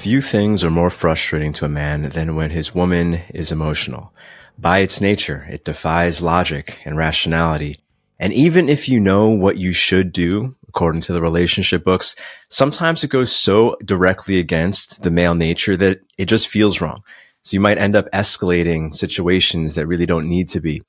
Few things are more frustrating to a man than when his woman is emotional. By its nature, it defies logic and rationality. And even if you know what you should do, according to the relationship books, sometimes it goes so directly against the male nature that it just feels wrong. So you might end up escalating situations that really don't need to be.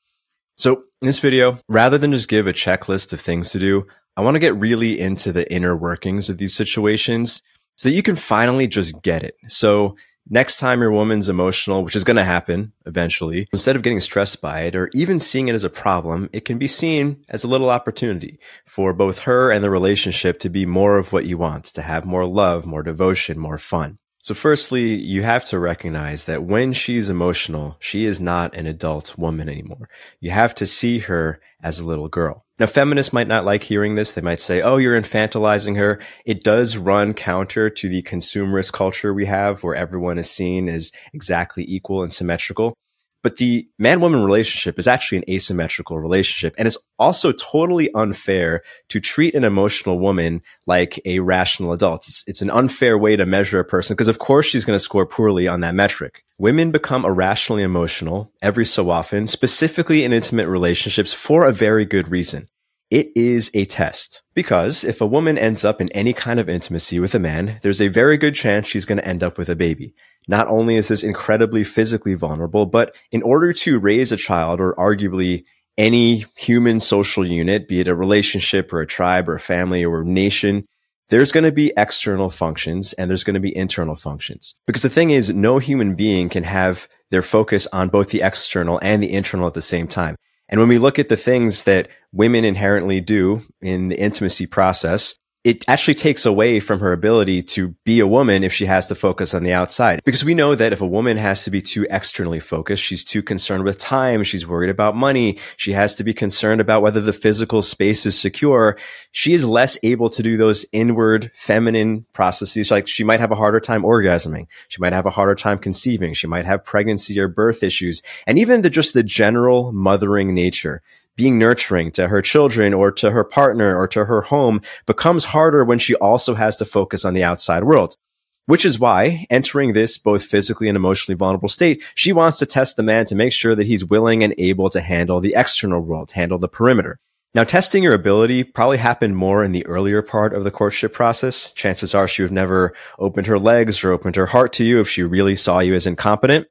So in this video, rather than just give a checklist of things to do, I want to get really into the inner workings of these situations so that you can finally just get it. So next time your woman's emotional, which is going to happen eventually, instead of getting stressed by it or even seeing it as a problem, it can be seen as a little opportunity for both her and the relationship to be more of what you want, to have more love, more devotion, more fun. So firstly, you have to recognize that when she's emotional, she is not an adult woman anymore. You have to see her as a little girl. Now, feminists might not like hearing this. They might say, oh, you're infantilizing her. It does run counter to the consumerist culture we have where everyone is seen as exactly equal and symmetrical. But the man woman relationship is actually an asymmetrical relationship. And it's also totally unfair to treat an emotional woman like a rational adult. It's, it's an unfair way to measure a person because, of course, she's going to score poorly on that metric. Women become irrationally emotional every so often, specifically in intimate relationships for a very good reason. It is a test because if a woman ends up in any kind of intimacy with a man, there's a very good chance she's going to end up with a baby. Not only is this incredibly physically vulnerable, but in order to raise a child or arguably any human social unit, be it a relationship or a tribe or a family or a nation, there's going to be external functions and there's going to be internal functions. Because the thing is, no human being can have their focus on both the external and the internal at the same time. And when we look at the things that women inherently do in the intimacy process, it actually takes away from her ability to be a woman if she has to focus on the outside. Because we know that if a woman has to be too externally focused, she's too concerned with time. She's worried about money. She has to be concerned about whether the physical space is secure. She is less able to do those inward feminine processes. Like she might have a harder time orgasming. She might have a harder time conceiving. She might have pregnancy or birth issues. And even the, just the general mothering nature being nurturing to her children or to her partner or to her home becomes harder when she also has to focus on the outside world. Which is why entering this both physically and emotionally vulnerable state, she wants to test the man to make sure that he's willing and able to handle the external world, handle the perimeter. Now, testing your ability probably happened more in the earlier part of the courtship process. Chances are she would have never opened her legs or opened her heart to you if she really saw you as incompetent.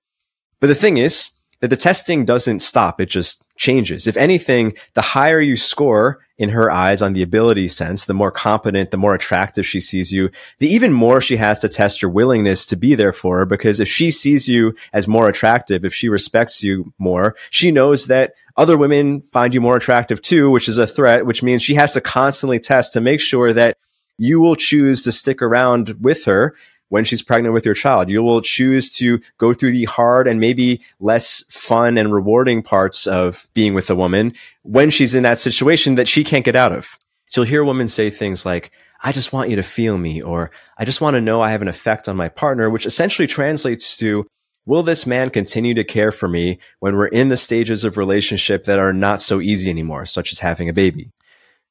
But the thing is, that the testing doesn't stop. It just changes. If anything, the higher you score in her eyes on the ability sense, the more competent, the more attractive she sees you, the even more she has to test your willingness to be there for her. Because if she sees you as more attractive, if she respects you more, she knows that other women find you more attractive too, which is a threat, which means she has to constantly test to make sure that you will choose to stick around with her when she's pregnant with your child. You will choose to go through the hard and maybe less fun and rewarding parts of being with a woman when she's in that situation that she can't get out of. So you'll hear women say things like, I just want you to feel me, or I just want to know I have an effect on my partner, which essentially translates to, will this man continue to care for me when we're in the stages of relationship that are not so easy anymore, such as having a baby?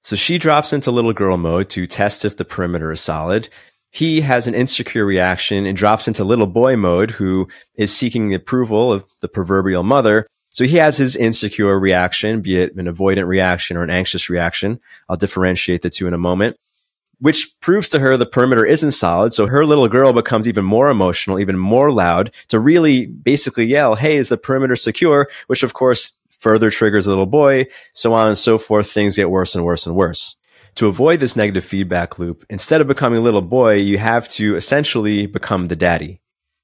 So she drops into little girl mode to test if the perimeter is solid he has an insecure reaction and drops into little boy mode, who is seeking the approval of the proverbial mother. So he has his insecure reaction, be it an avoidant reaction or an anxious reaction. I'll differentiate the two in a moment, which proves to her the perimeter isn't solid. So her little girl becomes even more emotional, even more loud to really basically yell, Hey, is the perimeter secure? Which of course further triggers the little boy, so on and so forth. Things get worse and worse and worse to avoid this negative feedback loop, instead of becoming a little boy, you have to essentially become the daddy.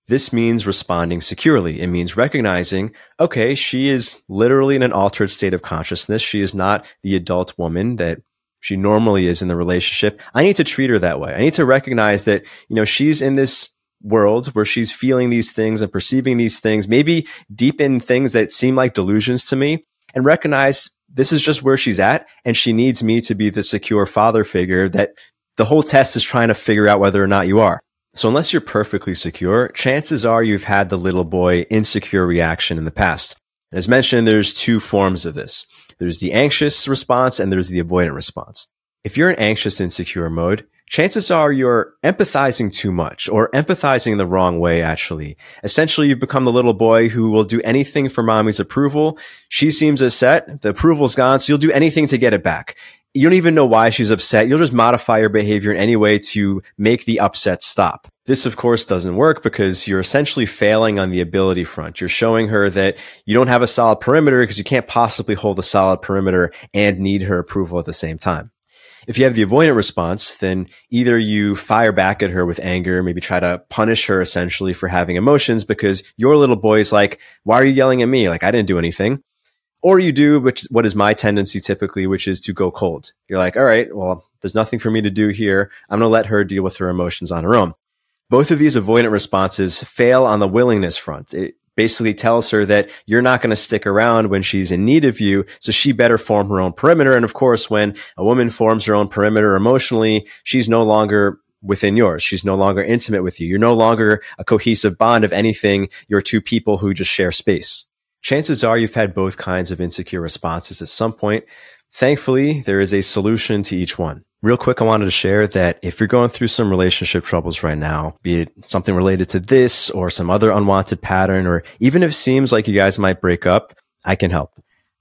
This means responding securely. It means recognizing, okay, she is literally in an altered state of consciousness. She is not the adult woman that she normally is in the relationship. I need to treat her that way. I need to recognize that, you know, she's in this world where she's feeling these things and perceiving these things, maybe deep in things that seem like delusions to me and recognize this is just where she's at. And she needs me to be the secure father figure that the whole test is trying to figure out whether or not you are. So unless you're perfectly secure, chances are you've had the little boy insecure reaction in the past. As mentioned, there's two forms of this. There's the anxious response and there's the avoidant response. If you're in anxious insecure mode, chances are you're empathizing too much or empathizing the wrong way, actually. Essentially, you've become the little boy who will do anything for mommy's approval. She seems upset. The approval's gone. So you'll do anything to get it back. You don't even know why she's upset. You'll just modify your behavior in any way to make the upset stop. This, of course, doesn't work because you're essentially failing on the ability front. You're showing her that you don't have a solid perimeter because you can't possibly hold a solid perimeter and need her approval at the same time. If you have the avoidant response, then either you fire back at her with anger, maybe try to punish her essentially for having emotions because your little boy's like, why are you yelling at me? Like, I didn't do anything. Or you do, which what is my tendency typically, which is to go cold. You're like, all right, well, there's nothing for me to do here. I'm going to let her deal with her emotions on her own. Both of these avoidant responses fail on the willingness front. It, basically tells her that you're not going to stick around when she's in need of you. So she better form her own perimeter. And of course, when a woman forms her own perimeter emotionally, she's no longer within yours. She's no longer intimate with you. You're no longer a cohesive bond of anything. You're two people who just share space. Chances are you've had both kinds of insecure responses at some point. Thankfully, there is a solution to each one. Real quick, I wanted to share that if you're going through some relationship troubles right now, be it something related to this or some other unwanted pattern, or even if it seems like you guys might break up, I can help.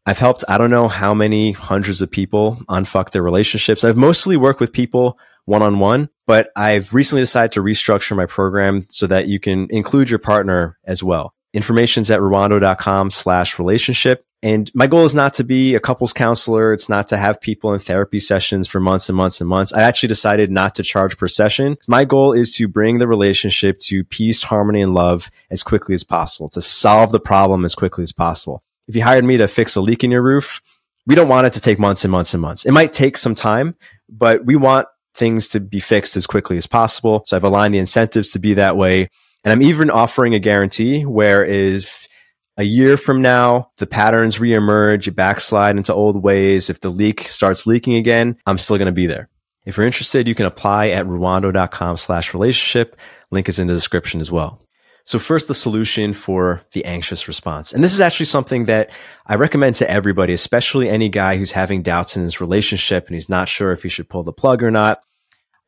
I've helped, I don't know how many hundreds of people unfuck their relationships. I've mostly worked with people one on one, but I've recently decided to restructure my program so that you can include your partner as well. Information's at ruwando.com slash relationship. And my goal is not to be a couples counselor. It's not to have people in therapy sessions for months and months and months. I actually decided not to charge per session. My goal is to bring the relationship to peace, harmony, and love as quickly as possible, to solve the problem as quickly as possible. If you hired me to fix a leak in your roof, we don't want it to take months and months and months. It might take some time, but we want things to be fixed as quickly as possible. So I've aligned the incentives to be that way. And I'm even offering a guarantee where is a year from now, the patterns reemerge, you backslide into old ways. If the leak starts leaking again, I'm still going to be there. If you're interested, you can apply at ruwando.com slash relationship. Link is in the description as well. So first, the solution for the anxious response. And this is actually something that I recommend to everybody, especially any guy who's having doubts in his relationship and he's not sure if he should pull the plug or not.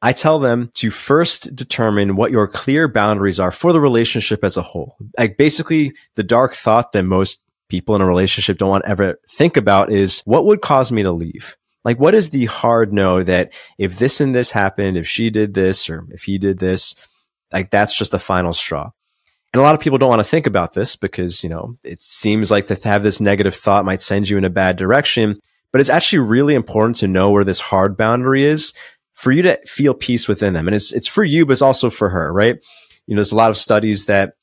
I tell them to first determine what your clear boundaries are for the relationship as a whole. Like basically the dark thought that most people in a relationship don't want to ever think about is what would cause me to leave? Like what is the hard no that if this and this happened, if she did this or if he did this, like that's just a final straw. And a lot of people don't want to think about this because, you know, it seems like to have this negative thought might send you in a bad direction. But it's actually really important to know where this hard boundary is for you to feel peace within them. And it's, it's for you, but it's also for her, right? You know, there's a lot of studies that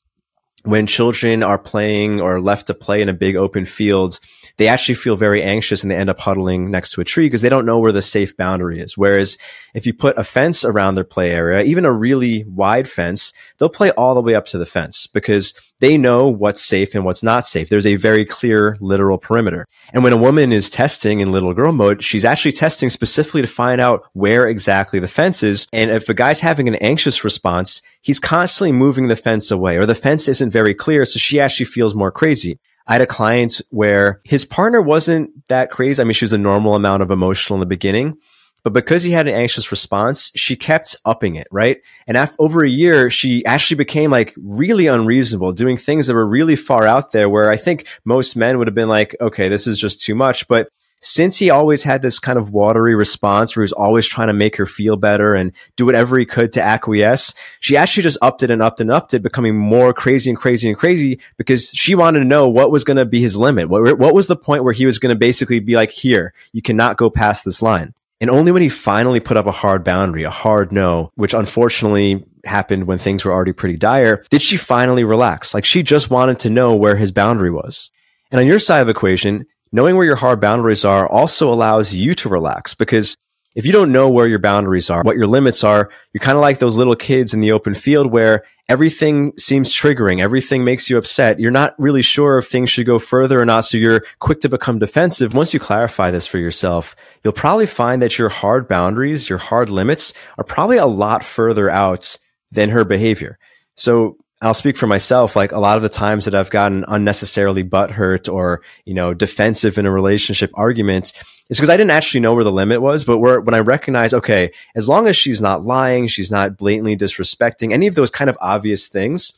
when children are playing or left to play in a big open field, they actually feel very anxious and they end up huddling next to a tree because they don't know where the safe boundary is. Whereas if you put a fence around their play area, even a really wide fence, they'll play all the way up to the fence because they know what's safe and what's not safe. There's a very clear literal perimeter. And when a woman is testing in little girl mode, she's actually testing specifically to find out where exactly the fence is. And if a guy's having an anxious response, he's constantly moving the fence away or the fence isn't very clear. So she actually feels more crazy. I had a client where his partner wasn't that crazy. I mean, she was a normal amount of emotional in the beginning, but because he had an anxious response, she kept upping it, right? And after, over a year, she actually became like really unreasonable, doing things that were really far out there where I think most men would have been like, okay, this is just too much. But since he always had this kind of watery response where he was always trying to make her feel better and do whatever he could to acquiesce, she actually just upped it and upped and upped it, becoming more crazy and crazy and crazy because she wanted to know what was going to be his limit. What, what was the point where he was going to basically be like, here, you cannot go past this line. And only when he finally put up a hard boundary, a hard no, which unfortunately happened when things were already pretty dire, did she finally relax. Like she just wanted to know where his boundary was. And on your side of the equation, knowing where your hard boundaries are also allows you to relax because if you don't know where your boundaries are, what your limits are, you're kind of like those little kids in the open field where everything seems triggering. Everything makes you upset. You're not really sure if things should go further or not. So you're quick to become defensive. Once you clarify this for yourself, you'll probably find that your hard boundaries, your hard limits are probably a lot further out than her behavior. So I'll speak for myself. Like a lot of the times that I've gotten unnecessarily butthurt or, you know, defensive in a relationship argument is because I didn't actually know where the limit was. But where, when I recognize, okay, as long as she's not lying, she's not blatantly disrespecting any of those kind of obvious things,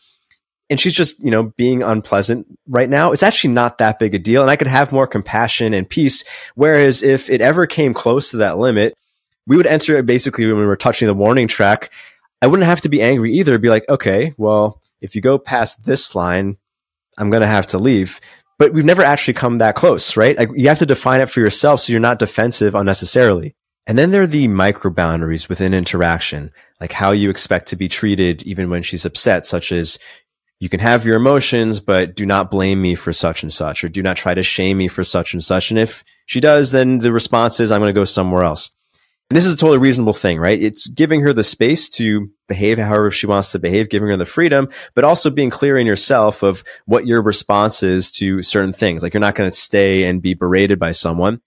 and she's just, you know, being unpleasant right now, it's actually not that big a deal. And I could have more compassion and peace. Whereas if it ever came close to that limit, we would enter it basically when we were touching the warning track. I wouldn't have to be angry either. Be like, okay, well, if you go past this line, I'm going to have to leave. But we've never actually come that close, right? Like you have to define it for yourself so you're not defensive unnecessarily. And then there are the micro boundaries within interaction, like how you expect to be treated even when she's upset, such as you can have your emotions, but do not blame me for such and such, or do not try to shame me for such and such. And if she does, then the response is, I'm going to go somewhere else. And this is a totally reasonable thing, right? It's giving her the space to behave however she wants to behave, giving her the freedom, but also being clear in yourself of what your response is to certain things. Like you're not going to stay and be berated by someone.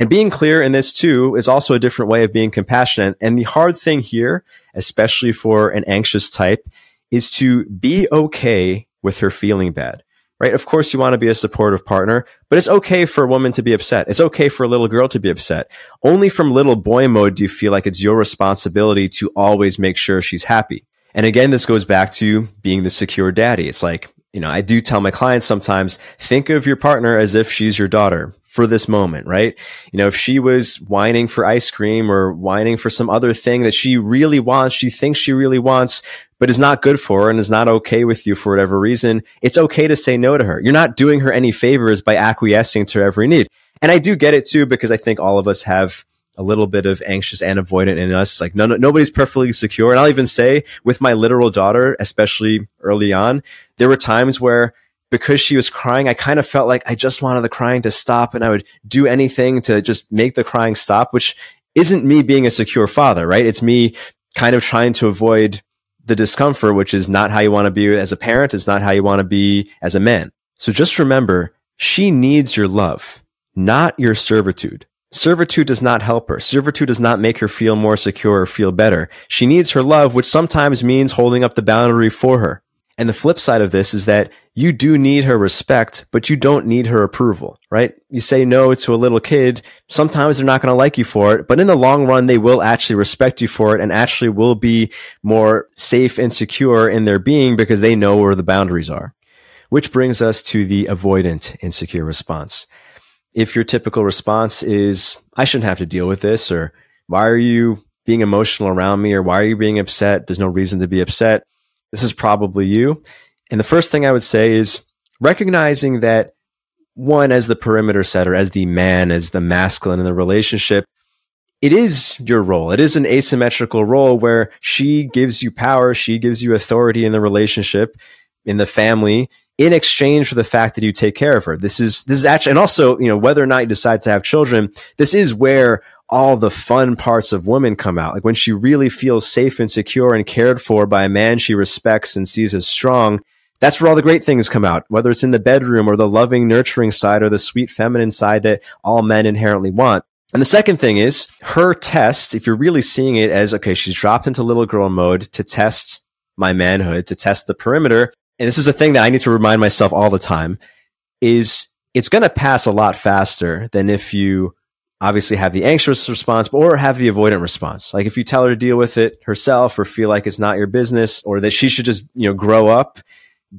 And being clear in this too is also a different way of being compassionate. And the hard thing here, especially for an anxious type, is to be okay with her feeling bad right? Of course, you want to be a supportive partner, but it's okay for a woman to be upset. It's okay for a little girl to be upset. Only from little boy mode do you feel like it's your responsibility to always make sure she's happy. And again, this goes back to being the secure daddy. It's like, you know, I do tell my clients sometimes, think of your partner as if she's your daughter for this moment, right? You know, if she was whining for ice cream or whining for some other thing that she really wants, she thinks she really wants, but is not good for her and is not okay with you for whatever reason, it's okay to say no to her. You're not doing her any favors by acquiescing to her every need. And I do get it too, because I think all of us have a little bit of anxious and avoidant in us. Like no, no, nobody's perfectly secure. And I'll even say with my literal daughter, especially early on, there were times where because she was crying, I kind of felt like I just wanted the crying to stop and I would do anything to just make the crying stop, which isn't me being a secure father, right? It's me kind of trying to avoid the discomfort, which is not how you want to be as a parent. It's not how you want to be as a man. So just remember, she needs your love, not your servitude. Servitude does not help her. Servitude does not make her feel more secure or feel better. She needs her love, which sometimes means holding up the boundary for her. And the flip side of this is that you do need her respect, but you don't need her approval, right? You say no to a little kid. Sometimes they're not going to like you for it, but in the long run, they will actually respect you for it and actually will be more safe and secure in their being because they know where the boundaries are. Which brings us to the avoidant insecure response. If your typical response is, I shouldn't have to deal with this, or why are you being emotional around me, or why are you being upset? There's no reason to be upset this is probably you. And the first thing I would say is recognizing that one, as the perimeter setter, as the man, as the masculine in the relationship, it is your role. It is an asymmetrical role where she gives you power. She gives you authority in the relationship, in the family, in exchange for the fact that you take care of her. This is, this is actually, and also, you know, whether or not you decide to have children, this is where all the fun parts of women come out. Like when she really feels safe and secure and cared for by a man she respects and sees as strong, that's where all the great things come out, whether it's in the bedroom or the loving, nurturing side or the sweet feminine side that all men inherently want. And the second thing is her test, if you're really seeing it as, okay, she's dropped into little girl mode to test my manhood, to test the perimeter. And this is a thing that I need to remind myself all the time is it's going to pass a lot faster than if you obviously have the anxious response or have the avoidant response. Like if you tell her to deal with it herself or feel like it's not your business or that she should just, you know, grow up,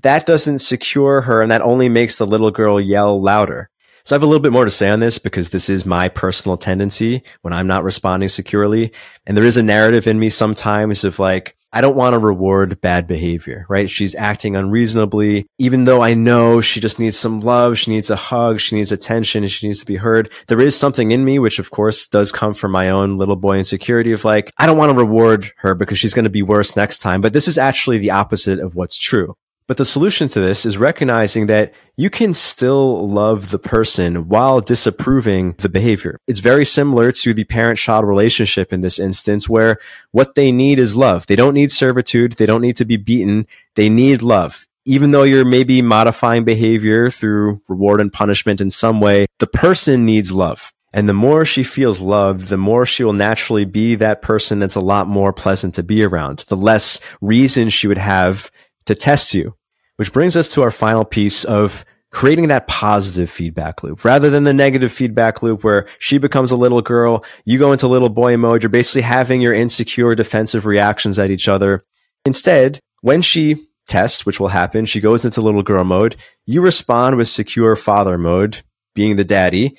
that doesn't secure her and that only makes the little girl yell louder. So I have a little bit more to say on this because this is my personal tendency when I'm not responding securely. And there is a narrative in me sometimes of like, I don't want to reward bad behavior, right? She's acting unreasonably, even though I know she just needs some love. She needs a hug. She needs attention. She needs to be heard. There is something in me, which of course does come from my own little boy insecurity of like, I don't want to reward her because she's going to be worse next time. But this is actually the opposite of what's true. But the solution to this is recognizing that you can still love the person while disapproving the behavior. It's very similar to the parent child relationship in this instance where what they need is love. They don't need servitude. They don't need to be beaten. They need love. Even though you're maybe modifying behavior through reward and punishment in some way, the person needs love. And the more she feels loved, the more she will naturally be that person that's a lot more pleasant to be around. The less reason she would have to test you, which brings us to our final piece of creating that positive feedback loop rather than the negative feedback loop where she becomes a little girl, you go into little boy mode. You're basically having your insecure defensive reactions at each other. Instead, when she tests, which will happen, she goes into little girl mode. You respond with secure father mode, being the daddy.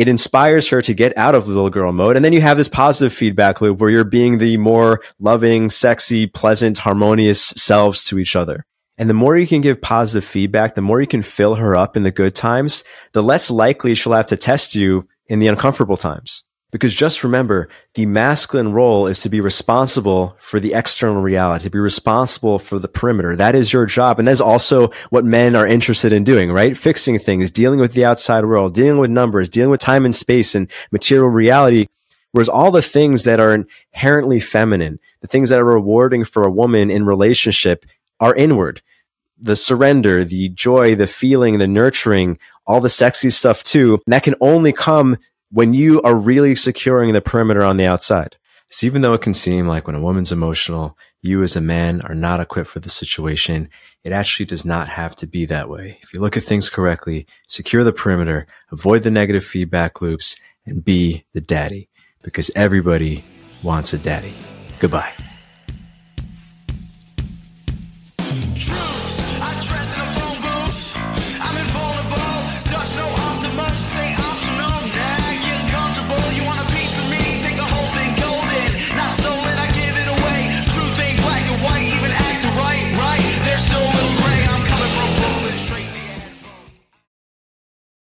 It inspires her to get out of little girl mode. And then you have this positive feedback loop where you're being the more loving, sexy, pleasant, harmonious selves to each other. And the more you can give positive feedback, the more you can fill her up in the good times, the less likely she'll have to test you in the uncomfortable times. Because just remember, the masculine role is to be responsible for the external reality, to be responsible for the perimeter. That is your job. And that's also what men are interested in doing, right? Fixing things, dealing with the outside world, dealing with numbers, dealing with time and space and material reality. Whereas all the things that are inherently feminine, the things that are rewarding for a woman in relationship are inward the surrender, the joy, the feeling, the nurturing, all the sexy stuff too. And that can only come when you are really securing the perimeter on the outside. So even though it can seem like when a woman's emotional, you as a man are not equipped for the situation, it actually does not have to be that way. If you look at things correctly, secure the perimeter, avoid the negative feedback loops, and be the daddy because everybody wants a daddy. Goodbye.